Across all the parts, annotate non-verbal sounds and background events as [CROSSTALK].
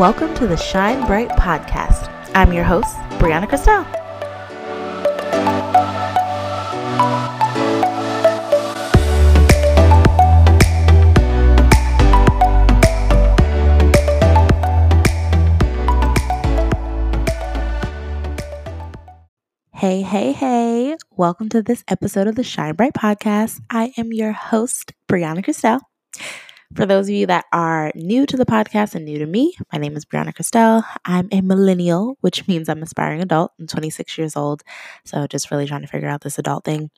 Welcome to the Shine Bright Podcast. I'm your host, Brianna Christel. Hey, hey, hey. Welcome to this episode of the Shine Bright Podcast. I am your host, Brianna Christel. For those of you that are new to the podcast and new to me, my name is Brianna Christel. I'm a millennial, which means I'm aspiring adult. I'm 26 years old, so just really trying to figure out this adult thing.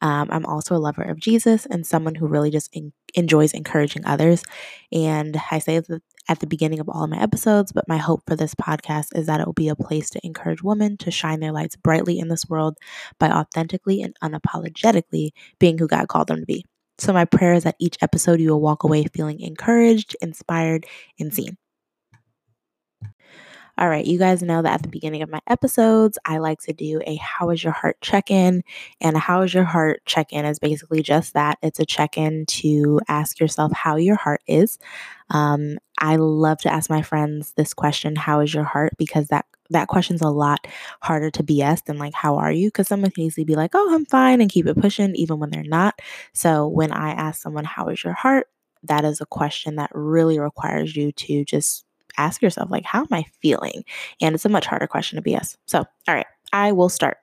Um, I'm also a lover of Jesus and someone who really just in- enjoys encouraging others. And I say that at the beginning of all of my episodes, but my hope for this podcast is that it will be a place to encourage women to shine their lights brightly in this world by authentically and unapologetically being who God called them to be. So, my prayer is that each episode you will walk away feeling encouraged, inspired, and seen. All right, you guys know that at the beginning of my episodes, I like to do a How is Your Heart check in. And How is Your Heart check in is basically just that it's a check in to ask yourself how your heart is. Um, I love to ask my friends this question How is your heart? Because that that question's a lot harder to BS than like, how are you? Because someone can easily be like, oh, I'm fine and keep it pushing, even when they're not. So when I ask someone, how is your heart? That is a question that really requires you to just ask yourself, like, how am I feeling? And it's a much harder question to BS. So, all right, I will start.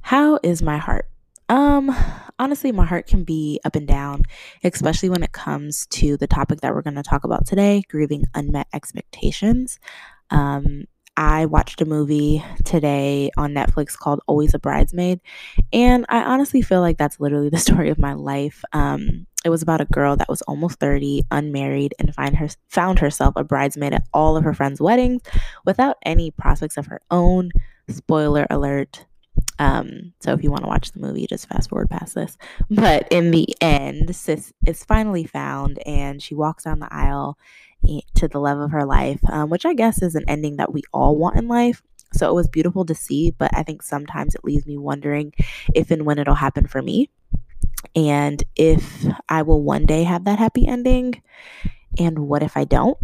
How is my heart? Um, honestly, my heart can be up and down, especially when it comes to the topic that we're going to talk about today grieving unmet expectations. Um, I watched a movie today on Netflix called Always a Bridesmaid, and I honestly feel like that's literally the [LAUGHS] story of my life. Um, it was about a girl that was almost 30, unmarried, and find her, found herself a bridesmaid at all of her friends' weddings without any prospects of her own. Spoiler alert. Um, so if you want to watch the movie, just fast forward past this. But in the end, Sis is finally found, and she walks down the aisle to the love of her life, um, which I guess is an ending that we all want in life. So it was beautiful to see, but I think sometimes it leaves me wondering if and when it'll happen for me and if I will one day have that happy ending and what if I don't.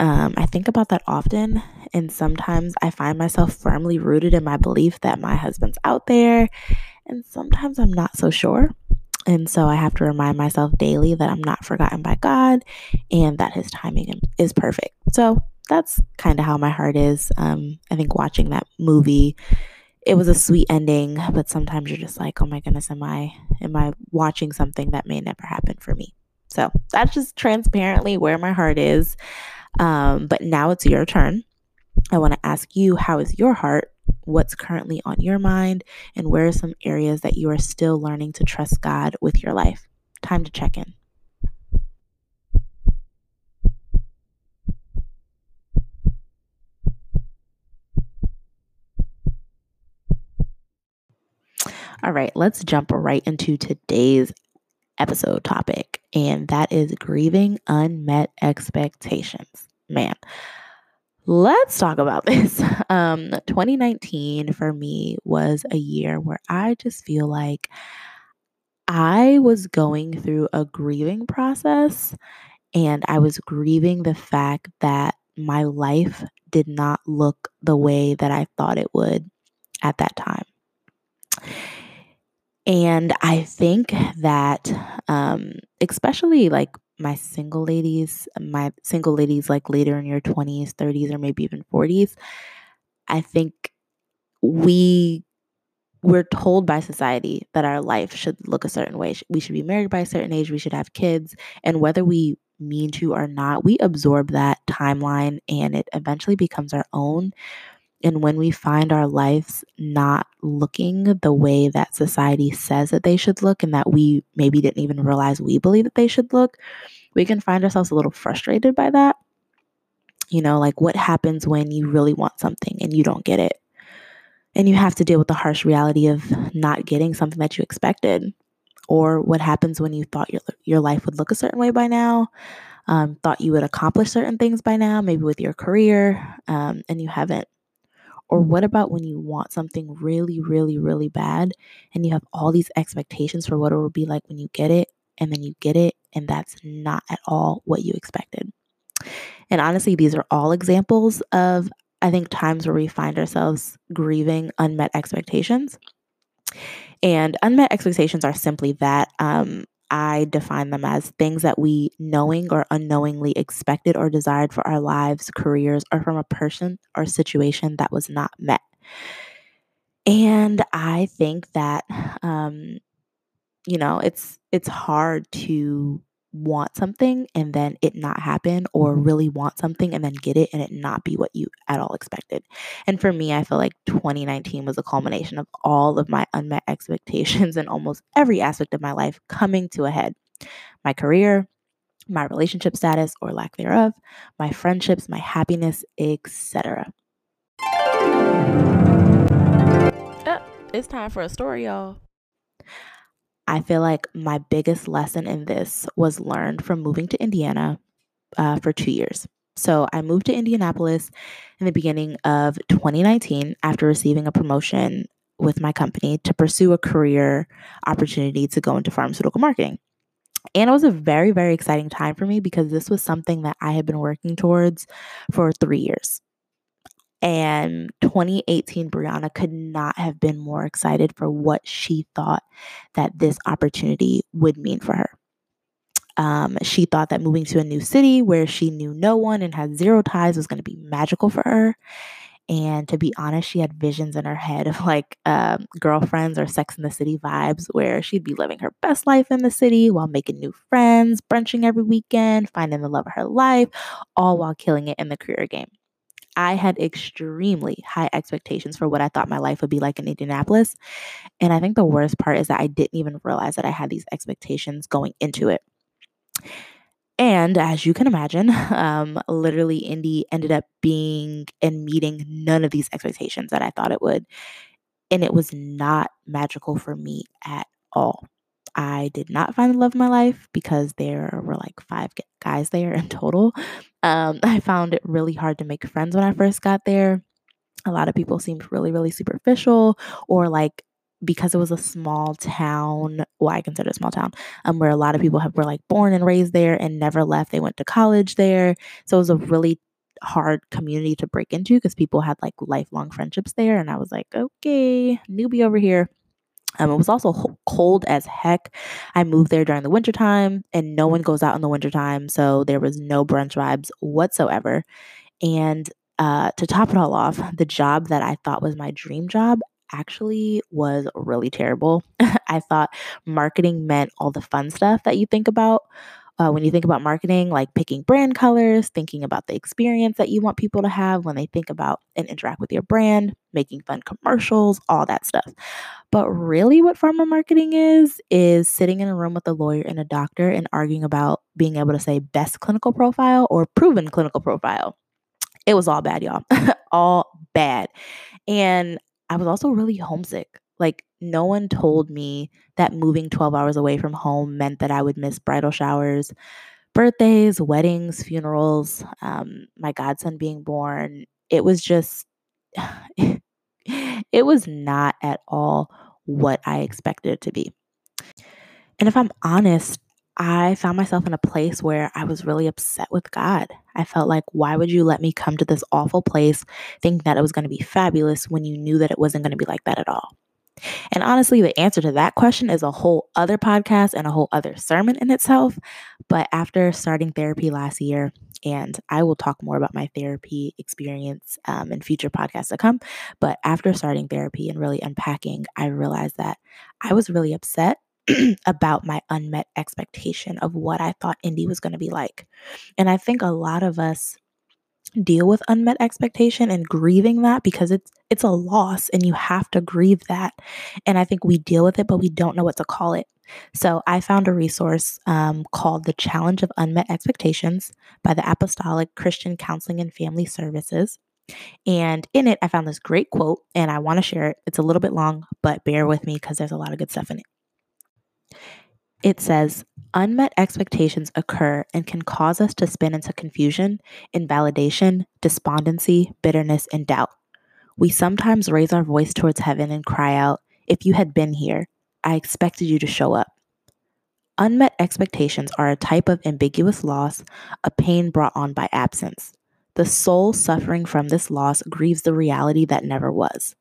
Um, I think about that often, and sometimes I find myself firmly rooted in my belief that my husband's out there, and sometimes I'm not so sure. And so I have to remind myself daily that I'm not forgotten by God and that His timing is perfect. So that's kind of how my heart is. Um, I think watching that movie, it was a sweet ending, but sometimes you're just like, oh my goodness, am I am I watching something that may never happen for me? So that's just transparently where my heart is. Um, but now it's your turn. I want to ask you, how is your heart? What's currently on your mind, and where are some areas that you are still learning to trust God with your life. Time to check in. All right, let's jump right into today's episode topic, and that is grieving unmet expectations. Man, Let's talk about [LAUGHS] this. Um, 2019 for me was a year where I just feel like I was going through a grieving process and I was grieving the fact that my life did not look the way that I thought it would at that time. And I think that, um, especially like my single ladies, my single ladies like later in your 20s, 30s, or maybe even 40s, I think we we're told by society that our life should look a certain way. We should be married by a certain age, we should have kids, and whether we mean to or not, we absorb that timeline and it eventually becomes our own. And when we find our lives not looking the way that society says that they should look, and that we maybe didn't even realize we believe that they should look, we can find ourselves a little frustrated by that. You know, like what happens when you really want something and you don't get it? And you have to deal with the harsh reality of not getting something that you expected. Or what happens when you thought your, your life would look a certain way by now, um, thought you would accomplish certain things by now, maybe with your career, um, and you haven't or what about when you want something really, really, really bad and you have all these expectations for what it will be like when you get it, and then you get it, and that's not at all what you expected? And honestly, these are all examples of, I think, times where we find ourselves grieving unmet expectations. And unmet expectations are simply that. Um, I define them as things that we knowing or unknowingly expected or desired for our lives, careers, or from a person or situation that was not met. And I think that um, you know, it's it's hard to want something and then it not happen or mm-hmm. really want something and then get it and it not be what you at all expected. And for me, I feel like 2019 was a culmination of all of my unmet [LAUGHS] expectations in almost every aspect of my life coming to a head. My career, my relationship status or lack thereof, my friendships, my happiness, etc. Oh, it's time for a story, y'all. I feel like my biggest lesson in this was learned from moving to Indiana uh, for two years. So I moved to Indianapolis in the beginning of 2019 after receiving a promotion with my company to pursue a career opportunity to go into pharmaceutical marketing. And it was a very, very exciting time for me because this was something that I had been working towards for three years. And 2018, Brianna could not have been more excited for what she thought that this opportunity would mean for her. Um, she thought that moving to a new city where she knew no one and had zero ties was going to be magical for her. And to be honest, she had visions in her head of like um, girlfriends or Sex and the City vibes where she'd be living her best life in the city while making new friends, brunching every weekend, finding the love of her life, all while killing it in the career game. I had extremely high expectations for what I thought my life would be like in Indianapolis. And I think the worst part is that I didn't even realize that I had these expectations going into it. And as you can imagine, [LAUGHS] um, literally, Indy ended up being and meeting none of these expectations that I thought it would. And it was not magical for me at all. I did not find the love of my life because there were like five guys there in total. Um, [LAUGHS] I found it really hard to make friends when I first got there. A lot of people seemed really, really superficial or like because it was a small town, well, I consider it a small town, um, where a lot of people have, were like born and raised there and never left. They went to college there. So it was a really hard community to break into because people had like lifelong friendships there. And I was like, okay, newbie over here. Um, it was also cold as heck. I moved there during the wintertime and no one goes out in the wintertime. So there was no brunch vibes whatsoever. And uh, to top it all off, the job that I thought was my dream job actually was really terrible. [LAUGHS] I thought marketing meant all the fun stuff that you think about uh, when you think about marketing, like picking brand colors, thinking about the experience that you want people to have when they think about and interact with your brand, making fun commercials, all that stuff. But really, what pharma marketing is, is sitting in a room with a lawyer and a doctor and arguing about being able to say best clinical profile or proven clinical profile. It was all bad, y'all. [LAUGHS] all bad. And I was also really homesick. Like, no one told me that moving 12 hours away from home meant that I would miss bridal showers, birthdays, weddings, funerals, um, my godson being born. It was just, [SIGHS] it was not at all what I expected it to be. And if I'm honest, I found myself in a place where I was really upset with God. I felt like, why would you let me come to this awful place thinking that it was going to be fabulous when you knew that it wasn't going to be like that at all? And honestly, the answer to that question is a whole other podcast and a whole other sermon in itself. But after starting therapy last year, and I will talk more about my therapy experience um, in future podcasts to come. But after starting therapy and really unpacking, I realized that I was really upset [CLEARS THROAT] about my unmet expectation of what I thought Indy was going to be like. And I think a lot of us deal with unmet expectation and grieving that because it's it's a loss and you have to grieve that. And i think we deal with it but we don't know what to call it. So i found a resource um, called the challenge of unmet expectations by the apostolic christian counseling and family services. And in it i found this great quote and i want to share it. It's a little bit long but bear with me because there's a lot of good stuff in it it says, unmet expectations occur and can cause us to spin into confusion, invalidation, despondency, bitterness, and doubt. We sometimes raise our voice towards heaven and cry out, If you had been here, I expected you to show up. Unmet expectations are a type of ambiguous loss, a pain brought on by absence. The soul suffering from this loss grieves the reality that never was.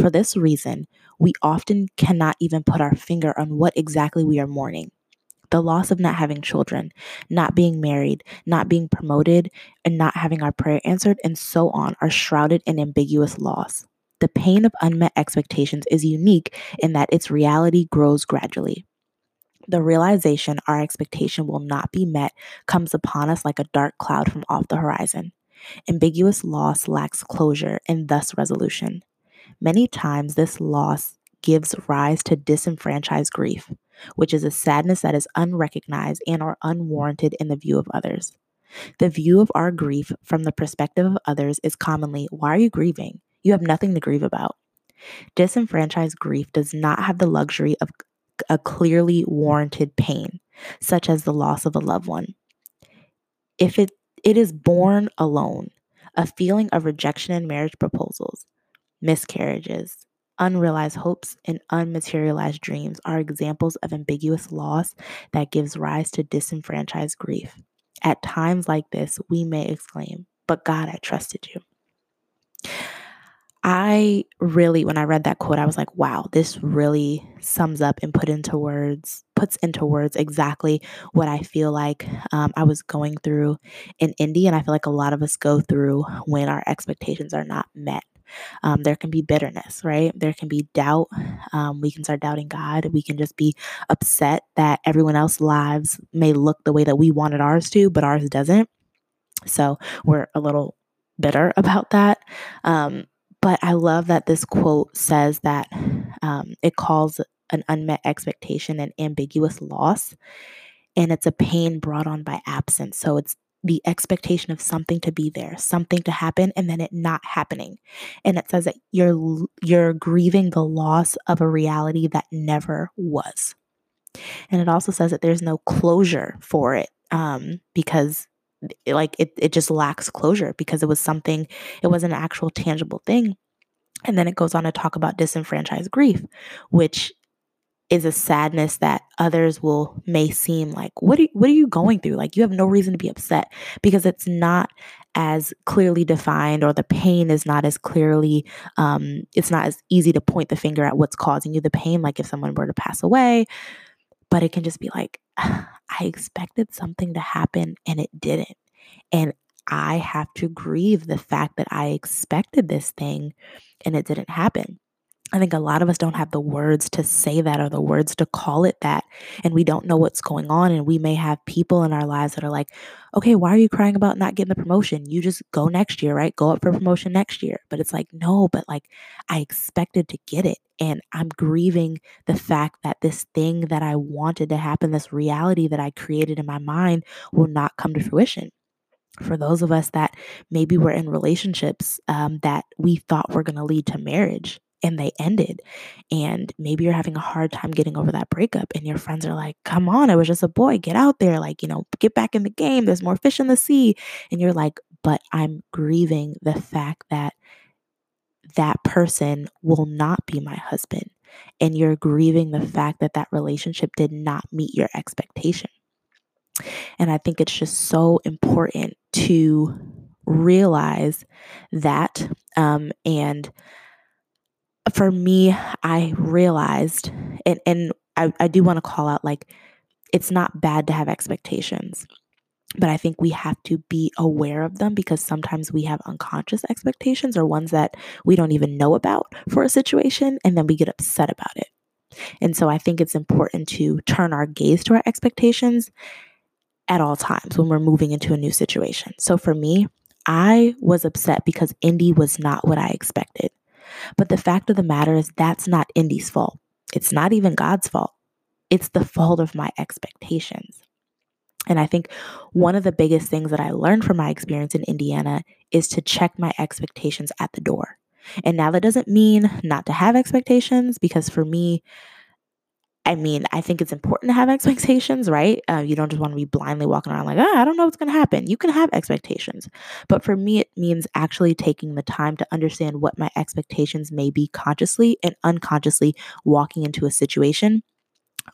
For this reason, we often cannot even put our finger on what exactly we are mourning. The loss of not having children, not being married, not being promoted, and not having our prayer answered, and so on, are shrouded in ambiguous loss. The pain of unmet expectations is unique in that its reality grows gradually. The realization our expectation will not be met comes upon us like a dark cloud from off the horizon. Ambiguous loss lacks closure and thus resolution. Many times, this loss gives rise to disenfranchised grief, which is a sadness that is unrecognized and or unwarranted in the view of others. The view of our grief from the perspective of others is commonly, why are you grieving? You have nothing to grieve about. Disenfranchised grief does not have the luxury of a clearly warranted pain, such as the loss of a loved one. If it, it is born alone, a feeling of rejection in marriage proposals, miscarriages, unrealized hopes, and unmaterialized dreams are examples of ambiguous loss that gives rise to disenfranchised grief. At times like this, we may exclaim, But God, I trusted you. I really, when I read that quote, I was like, wow, this really sums up and put into words, puts into words exactly what I feel like um, I was going through in Indy. And I feel like a lot of us go through when our expectations are not met. Um, there can be bitterness, right? There can be doubt. Um, we can start doubting God. We can just be upset that everyone else's lives may look the way that we wanted ours to, but ours doesn't. So we're a little bitter [LAUGHS] about that. Um, but I love that this quote says that um, it calls an unmet expectation an ambiguous loss, and it's a pain brought on by absence. So it's the expectation of something to be there, something to happen, and then it not happening. And it says that you're you're grieving the loss of a reality that never was. And it also says that there's no closure for it um, because like it, it just lacks closure because it was something it was an actual tangible thing and then it goes on to talk about disenfranchised grief which is a sadness that others will may seem like what are, what are you going through like you have no reason to be upset because it's not as clearly defined or the pain is not as clearly um, it's not as easy to point the finger at what's causing you the pain like if someone were to pass away but it can just be like I expected something to happen and it didn't. And I have to grieve the fact that I expected this thing and it didn't happen. I think a lot of us don't have the words to say that or the words to call it that. And we don't know what's going on. And we may have people in our lives that are like, okay, why are you crying about not getting the promotion? You just go next year, right? Go up for promotion next year. But it's like, no, but like I expected to get it. And I'm grieving the fact that this thing that I wanted to happen, this reality that I created in my mind, will not come to fruition for those of us that maybe were in relationships um, that we thought were going to lead to marriage and they ended. And maybe you're having a hard time getting over that breakup, and your friends are like, Come on, it was just a boy, get out there, like, you know, get back in the game. There's more fish in the sea. And you're like, But I'm grieving the fact that that person will not be my husband. And you're grieving the fact that that relationship did not meet your expectation. And I think it's just so important to realize that um, and for me, I realized, and, and I, I do want to call out like, it's not bad to have expectations, but I think we have to be aware of them because sometimes we have unconscious expectations or ones that we don't even know about for a situation, and then we get upset about it. And so I think it's important to turn our gaze to our expectations at all times when we're moving into a new situation. So for me, I was upset because Indy was not what I expected. But the fact of the matter is, that's not Indy's fault. It's not even God's fault. It's the fault of my expectations. And I think one of the biggest things that I learned from my experience in Indiana is to check my expectations at the door. And now that doesn't mean not to have expectations, because for me, I mean, I think it's important to have expectations, right? Uh, you don't just want to be blindly walking around like, oh, I don't know what's going to happen. You can have expectations. But for me, it means actually taking the time to understand what my expectations may be consciously and unconsciously walking into a situation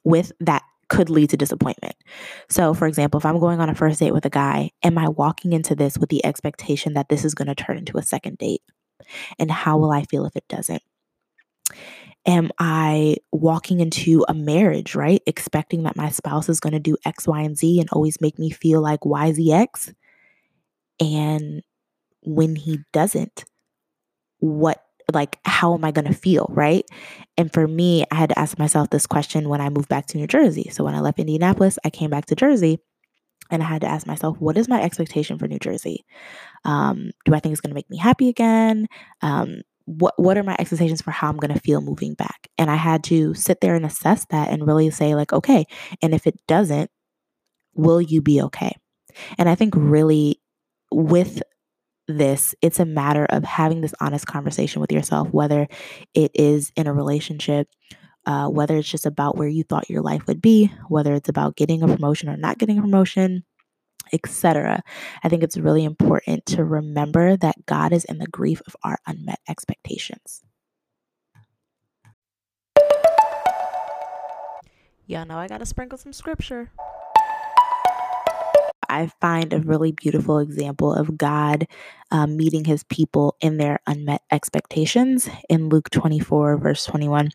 with that could lead to disappointment. So, for example, if I'm going on a first date with a guy, am I walking into this with the expectation that this is going to turn into a second date? And how will I feel if it doesn't? Am I walking into a marriage, right? Expecting that my spouse is going to do X, Y, and Z and always make me feel like YZX? And when he doesn't, what like how am I going to feel, right? And for me, I had to ask myself this question when I moved back to New Jersey. So when I left Indianapolis, I came back to Jersey and I had to ask myself, what is my expectation for New Jersey? Um, do I think it's going to make me happy again? Um, what what are my expectations for how I'm going to feel moving back? And I had to sit there and assess that and really say like, okay, and if it doesn't, will you be okay? And I think really with this, it's a matter of having this honest conversation with yourself, whether it is in a relationship, uh, whether it's just about where you thought your life would be, whether it's about getting a promotion or not getting a promotion, etc. I think it's really important to remember that God is in the grief of our unmet expectations. Y'all know I got to sprinkle some scripture. I find a really beautiful example of God um, meeting his people in their unmet expectations in Luke 24, verse 21.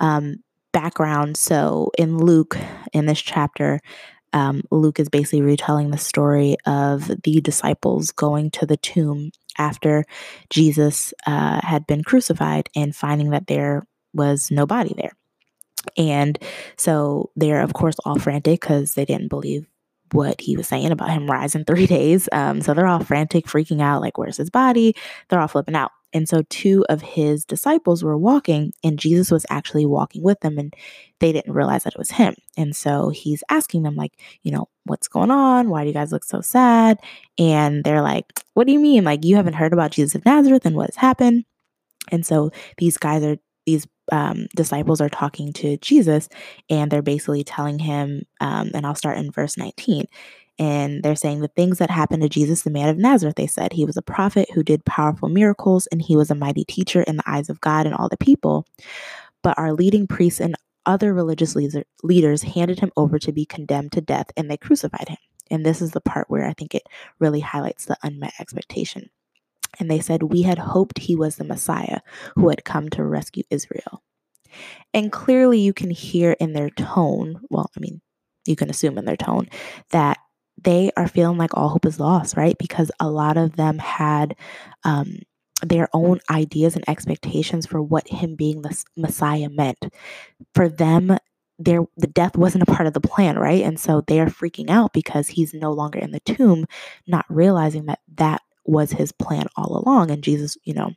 Um, background so, in Luke, in this chapter, um, Luke is basically retelling the story of the disciples going to the tomb after Jesus uh, had been crucified and finding that there was no body there. And so they're, of course, all frantic because they didn't believe what he was saying about him rising three [LAUGHS] days. Um, so they're all frantic, freaking out, like, where's his body? They're all flipping out. And so two of his disciples were walking, and Jesus was actually walking with them, and they didn't realize that it was him. And so he's asking them, like, you know, what's going on? Why do you guys look so sad? And they're like, what do you mean? Like, you haven't heard about Jesus of Nazareth and what's happened? And so these guys are, these um, disciples are talking to Jesus and they're basically telling him, um, and I'll start in verse 19. And they're saying the things that happened to Jesus, the man of Nazareth, they said he was a prophet who did powerful miracles and he was a mighty teacher in the eyes of God and all the people. But our leading priests and other religious leaders handed him over to be condemned to death and they crucified him. And this is the part where I think it really highlights the unmet expectation. And they said, We had hoped he was the Messiah who had come to rescue Israel. And clearly, you can hear in their tone, well, I mean, you can assume in their tone, that they are feeling like all hope is lost, right? Because a lot of them had um, their own ideas and expectations for what him being the Messiah meant. For them, their the death wasn't a part of the plan, right? And so they're freaking out because he's no longer in the tomb, not realizing that that was his plan all along. And Jesus, you know,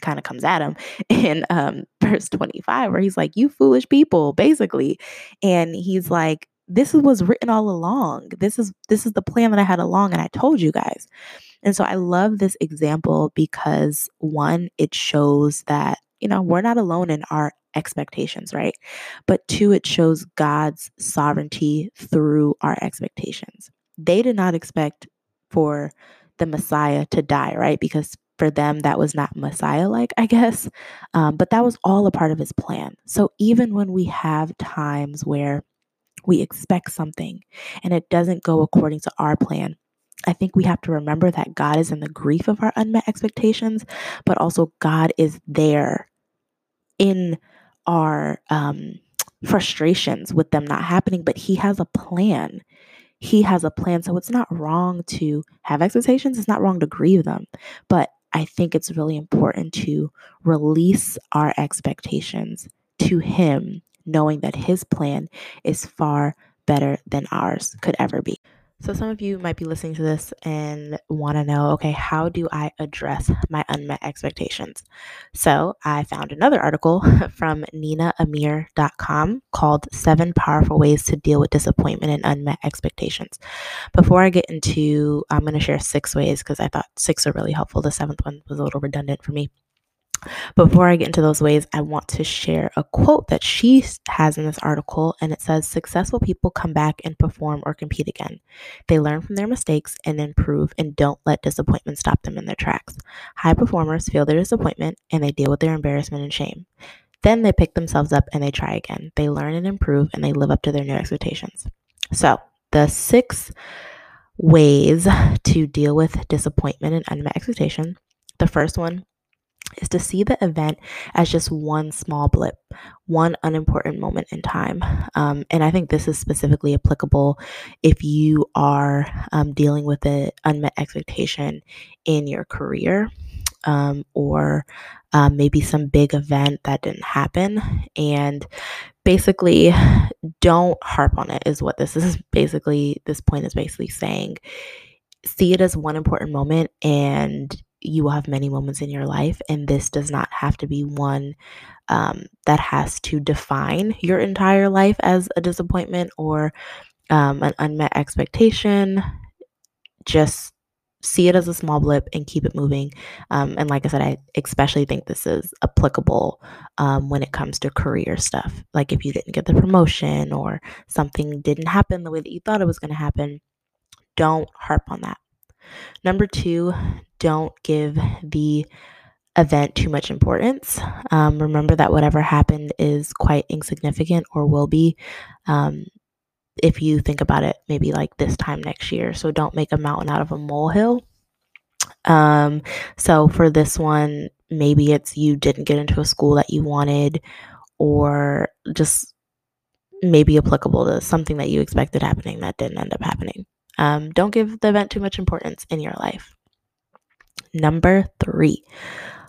kind of comes at him [LAUGHS] in um, verse 25, where he's like, You foolish people, basically. And he's like, This was written all along. This is this is the plan that I had along, and I told you guys. And so I love this example because one, it shows that, you know, we're not alone in our expectations, right? But two, it shows God's sovereignty through our expectations. They did not expect for the Messiah to die, right? Because for them, that was not Messiah like, I guess. Um, but that was all a part of his plan. So even when we have times where we expect something and it doesn't go according to our plan, I think we have to remember that God is in the grief of our unmet expectations, but also God is there in our um, frustrations with them not happening, but He has a plan he has a plan. So it's not wrong to have expectations, it's not wrong to grieve them. But I think it's really important to release our expectations to Him, knowing that His plan is far better than ours could ever be. So, some of you might be listening to this and want to know okay, how do I address my unmet expectations? So, I found another article [LAUGHS] from ninaamir.com called Seven Powerful Ways to Deal with Disappointment and Unmet Expectations. Before I get into, I'm going to share six ways because I thought six are really helpful. The seventh one was a little redundant for me. Before I get into those ways, I want to share a quote that she has in this article, and it says Successful people come back and perform or compete again. They learn from their mistakes and improve and don't let disappointment stop them in their tracks. High performers feel their disappointment and they deal with their embarrassment and shame. Then they pick themselves up and they try again. They learn and improve and they live up to their new expectations. So, the six ways to deal with disappointment and unmet expectation. The first one is to see the event as just one small blip, one unimportant moment in time. Um, and I think this is specifically applicable if you are um, dealing with an unmet expectation in your career um, or um, maybe some big event that didn't happen. And basically, don't harp on it, is what this [LAUGHS] is basically, this point is basically saying. See it as one important moment and you will have many moments in your life, and this does not have to be one um, that has to define your entire life as a disappointment or um, an unmet expectation. Just see it as a small blip and keep it moving. Um, and like I said, I especially think this is applicable um, when it comes to career stuff. Like if you didn't get the promotion or something didn't happen the way that you thought it was going to happen, don't harp on that. Number two, don't give the event too much importance. Um, remember that whatever happened is quite insignificant or will be um, if you think about it, maybe like this time next year. So don't make a mountain out of a molehill. Um, so for this one, maybe it's you didn't get into a school that you wanted, or just maybe applicable to something that you expected happening that didn't end up happening. Um, don't give the event too much importance in your life. Number three,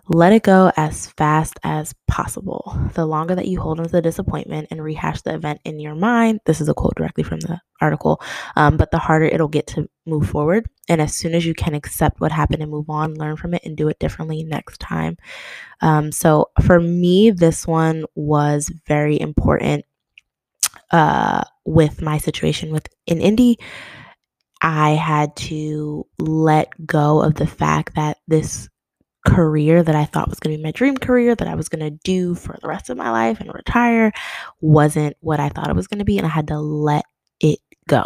let it go as fast as possible. The longer that you hold on to the disappointment and rehash the event in your mind, this is a quote directly from the article, um, but the harder it'll get to move forward. And as soon as you can accept what happened and move on, learn from it and do it differently next time. Um, so for me, this one was very important uh, with my situation with in Indy I had to let go of the fact that this career that I thought was going to be my dream career that I was going to do for the rest of my life and retire wasn't what I thought it was going to be. And I had to let it go.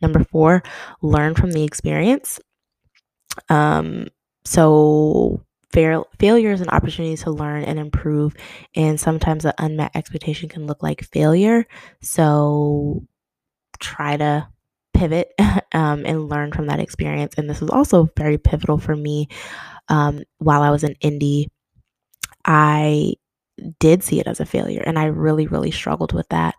Number four, learn from the experience. Um, so fail, is an opportunity to learn and improve. And sometimes the unmet expectation can look like failure. So try to pivot [LAUGHS] um, and learn from that experience. And this was also very pivotal for me um, while I was in Indy. I did see it as a failure, and I really, really struggled with that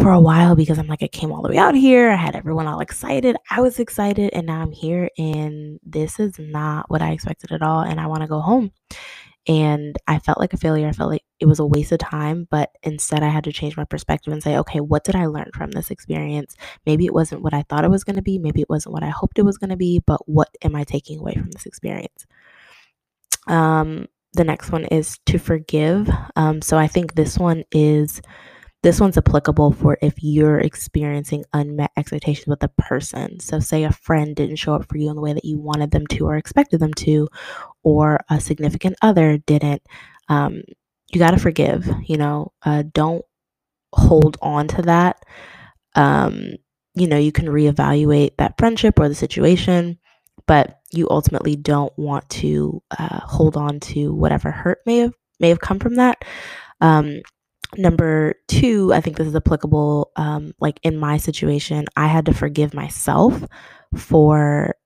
for a while because I'm like, I came all the way out here. I had everyone all excited. I was excited, and now I'm here, and this is not what I expected at all. And I want to go home and I felt like a failure. I felt like it was a waste of time, but instead I had to change my perspective and say, okay, what did I learn from this experience? Maybe it wasn't what I thought it was going to be, maybe it wasn't what I hoped it was going to be, but what am I taking away from this experience? Um, the next one is to forgive. Um, so I think this one is this one's applicable for if you're experiencing unmet expectations with a person. So, say a friend didn't show up for you in the way that you wanted them to or expected them to, or a significant other didn't. Um, you got to forgive, you know, uh, don't hold on to that. Um, you know, you can reevaluate that friendship or the situation, but you ultimately don't want to uh, hold on to whatever hurt may have may have come from that. Um, Number two, I think this is applicable. Um, like in my situation, I had to forgive myself for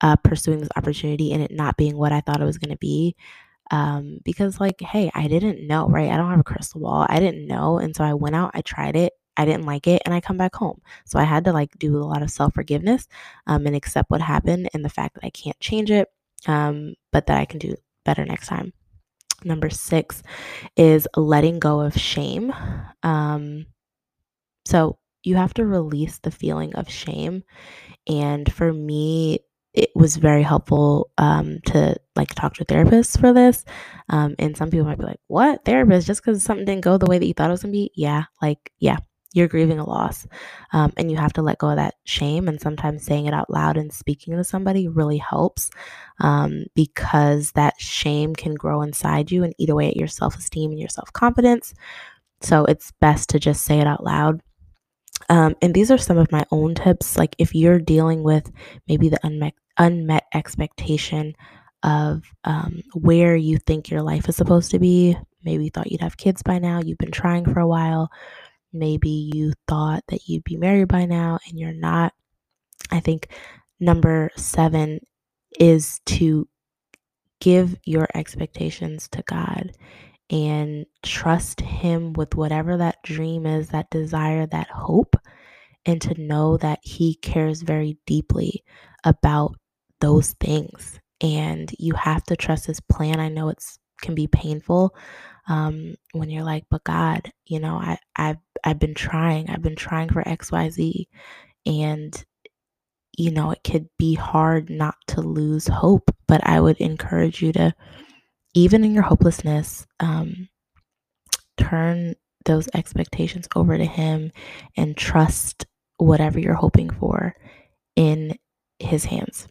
uh, pursuing this opportunity and it not being what I thought it was going to be. Um, because, like, hey, I didn't know, right? I don't have a crystal ball. I didn't know. And so I went out, I tried it, I didn't like it, and I come back home. So I had to like do a lot of self forgiveness um, and accept what happened and the fact that I can't change it, um, but that I can do better next time. Number six is letting go of shame. Um, so you have to release the feeling of shame. And for me, it was very helpful um, to like talk to therapists for this. Um, and some people might be like, "What therapist? Just because something didn't go the way that you thought it was gonna be?" Yeah, like yeah, you're grieving a loss um, and you have to let go of that shame and sometimes saying it out loud and speaking to somebody really helps um, because that shame can grow inside you and eat away at your self-esteem and your self-confidence so it's best to just say it out loud um, and these are some of my own tips like if you're dealing with maybe the unmet unmet expectation of um, where you think your life is supposed to be Maybe you thought you'd have kids by now. You've been trying for a while. Maybe you thought that you'd be married by now and you're not. I think number seven is to give your expectations to God and trust Him with whatever that dream is, that desire, that hope, and to know that He cares very deeply about those things. And you have to trust His plan. I know it's can be painful um, when you're like, but God, you know, I, I've I've been trying. I've been trying for X, Y, Z, and you know, it could be hard not to lose hope. But I would encourage you to even in your hopelessness, um, turn those expectations over to Him and trust whatever you're hoping for in His hands.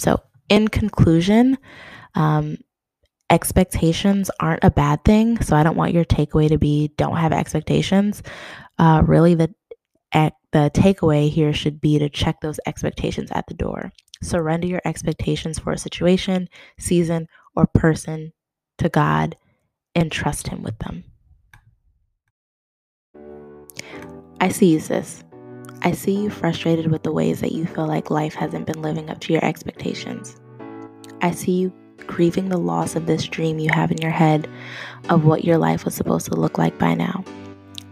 So, in conclusion, um, expectations aren't a bad thing. So, I don't want your takeaway to be don't have expectations. Uh, really, the the takeaway here should be to check those expectations at the door. Surrender your expectations for a situation, season, or person to God and trust Him with them. I see you, sis. I see you frustrated with the ways that you feel like life hasn't been living up to your expectations. I see you grieving the loss of this dream you have in your head of what your life was supposed to look like by now.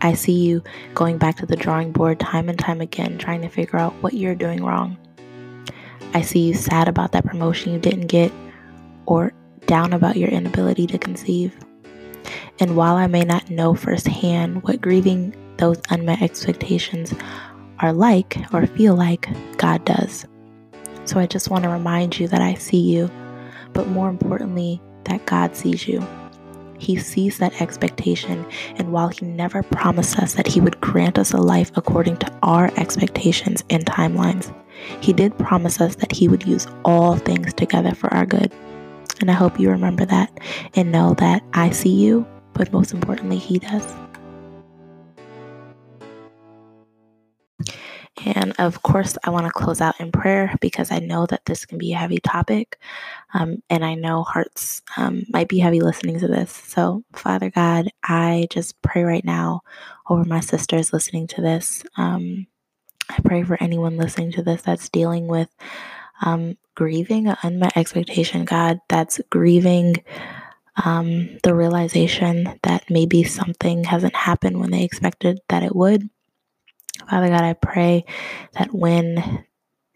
I see you going back to the drawing board time and time again, trying to figure out what you're doing wrong. I see you sad about that promotion you didn't get or down about your inability to conceive. And while I may not know firsthand what grieving those unmet expectations are like or feel like, God does. So I just want to remind you that I see you, but more importantly, that God sees you. He sees that expectation, and while He never promised us that He would grant us a life according to our expectations and timelines, He did promise us that He would use all things together for our good. And I hope you remember that and know that I see you, but most importantly, He does. And of course, I want to close out in prayer because I know that this can be a heavy topic. Um, and I know hearts um, might be heavy listening to this. So, Father God, I just pray right now over my sisters listening to this. Um, I pray for anyone listening to this that's dealing with um, grieving an unmet expectation, God, that's grieving um, the realization that maybe something hasn't happened when they expected that it would. Father God, I pray that when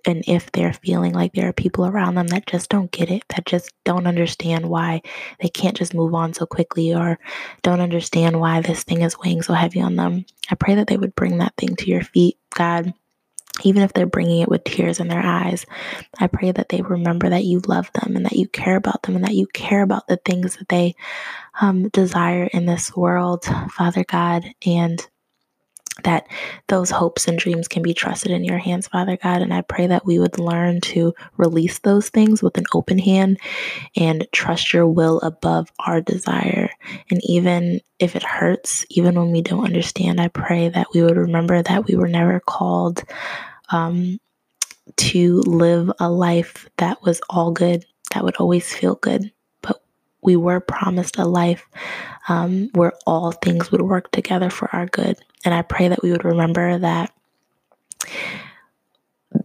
and if they're feeling like there are people around them that just don't get it, that just don't understand why they can't just move on so quickly or don't understand why this thing is weighing so heavy on them, I pray that they would bring that thing to your feet, God. Even if they're bringing it with tears in their eyes, I pray that they remember that you love them and that you care about them and that you care about the things that they um, desire in this world, Father God, and that those hopes and dreams can be trusted in your hands, Father God. And I pray that we would learn to release those things with an open hand and trust your will above our desire. And even if it hurts, even when we don't understand, I pray that we would remember that we were never called um, to live a life that was all good, that would always feel good. But we were promised a life um, where all things would work together for our good. And I pray that we would remember that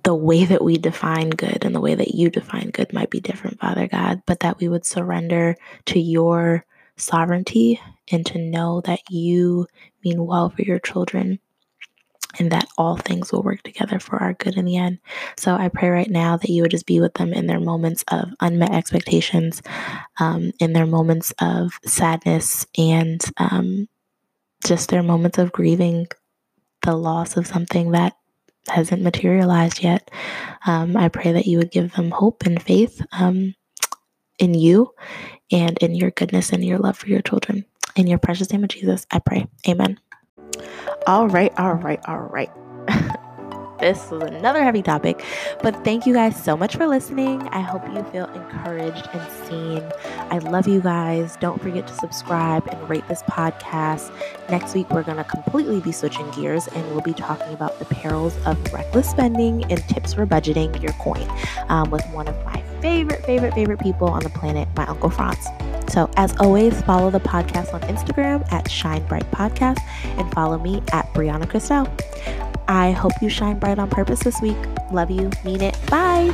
the way that we define good and the way that you define good might be different, Father God, but that we would surrender to your sovereignty and to know that you mean well for your children and that all things will work together for our good in the end. So I pray right now that you would just be with them in their moments of unmet expectations, um, in their moments of sadness, and um, just their moments of grieving the loss of something that hasn't materialized yet. Um, I pray that you would give them hope and faith um, in you and in your goodness and your love for your children. In your precious name of Jesus, I pray. Amen. All right, all right, all right. [LAUGHS] this was another heavy topic, but thank you guys so much for listening. I hope you feel encouraged and seen. I love you guys. Don't forget to subscribe and rate this podcast. Next week, we're going to completely be switching gears and we'll be talking about the perils of reckless spending and tips for budgeting your coin um, with one of my favorite, favorite, favorite people on the planet, my Uncle Franz. So, as always, follow the podcast on Instagram at Shine Bright Podcast and follow me at Brianna Christelle. I hope you shine bright on purpose this week. Love you. Mean it. Bye.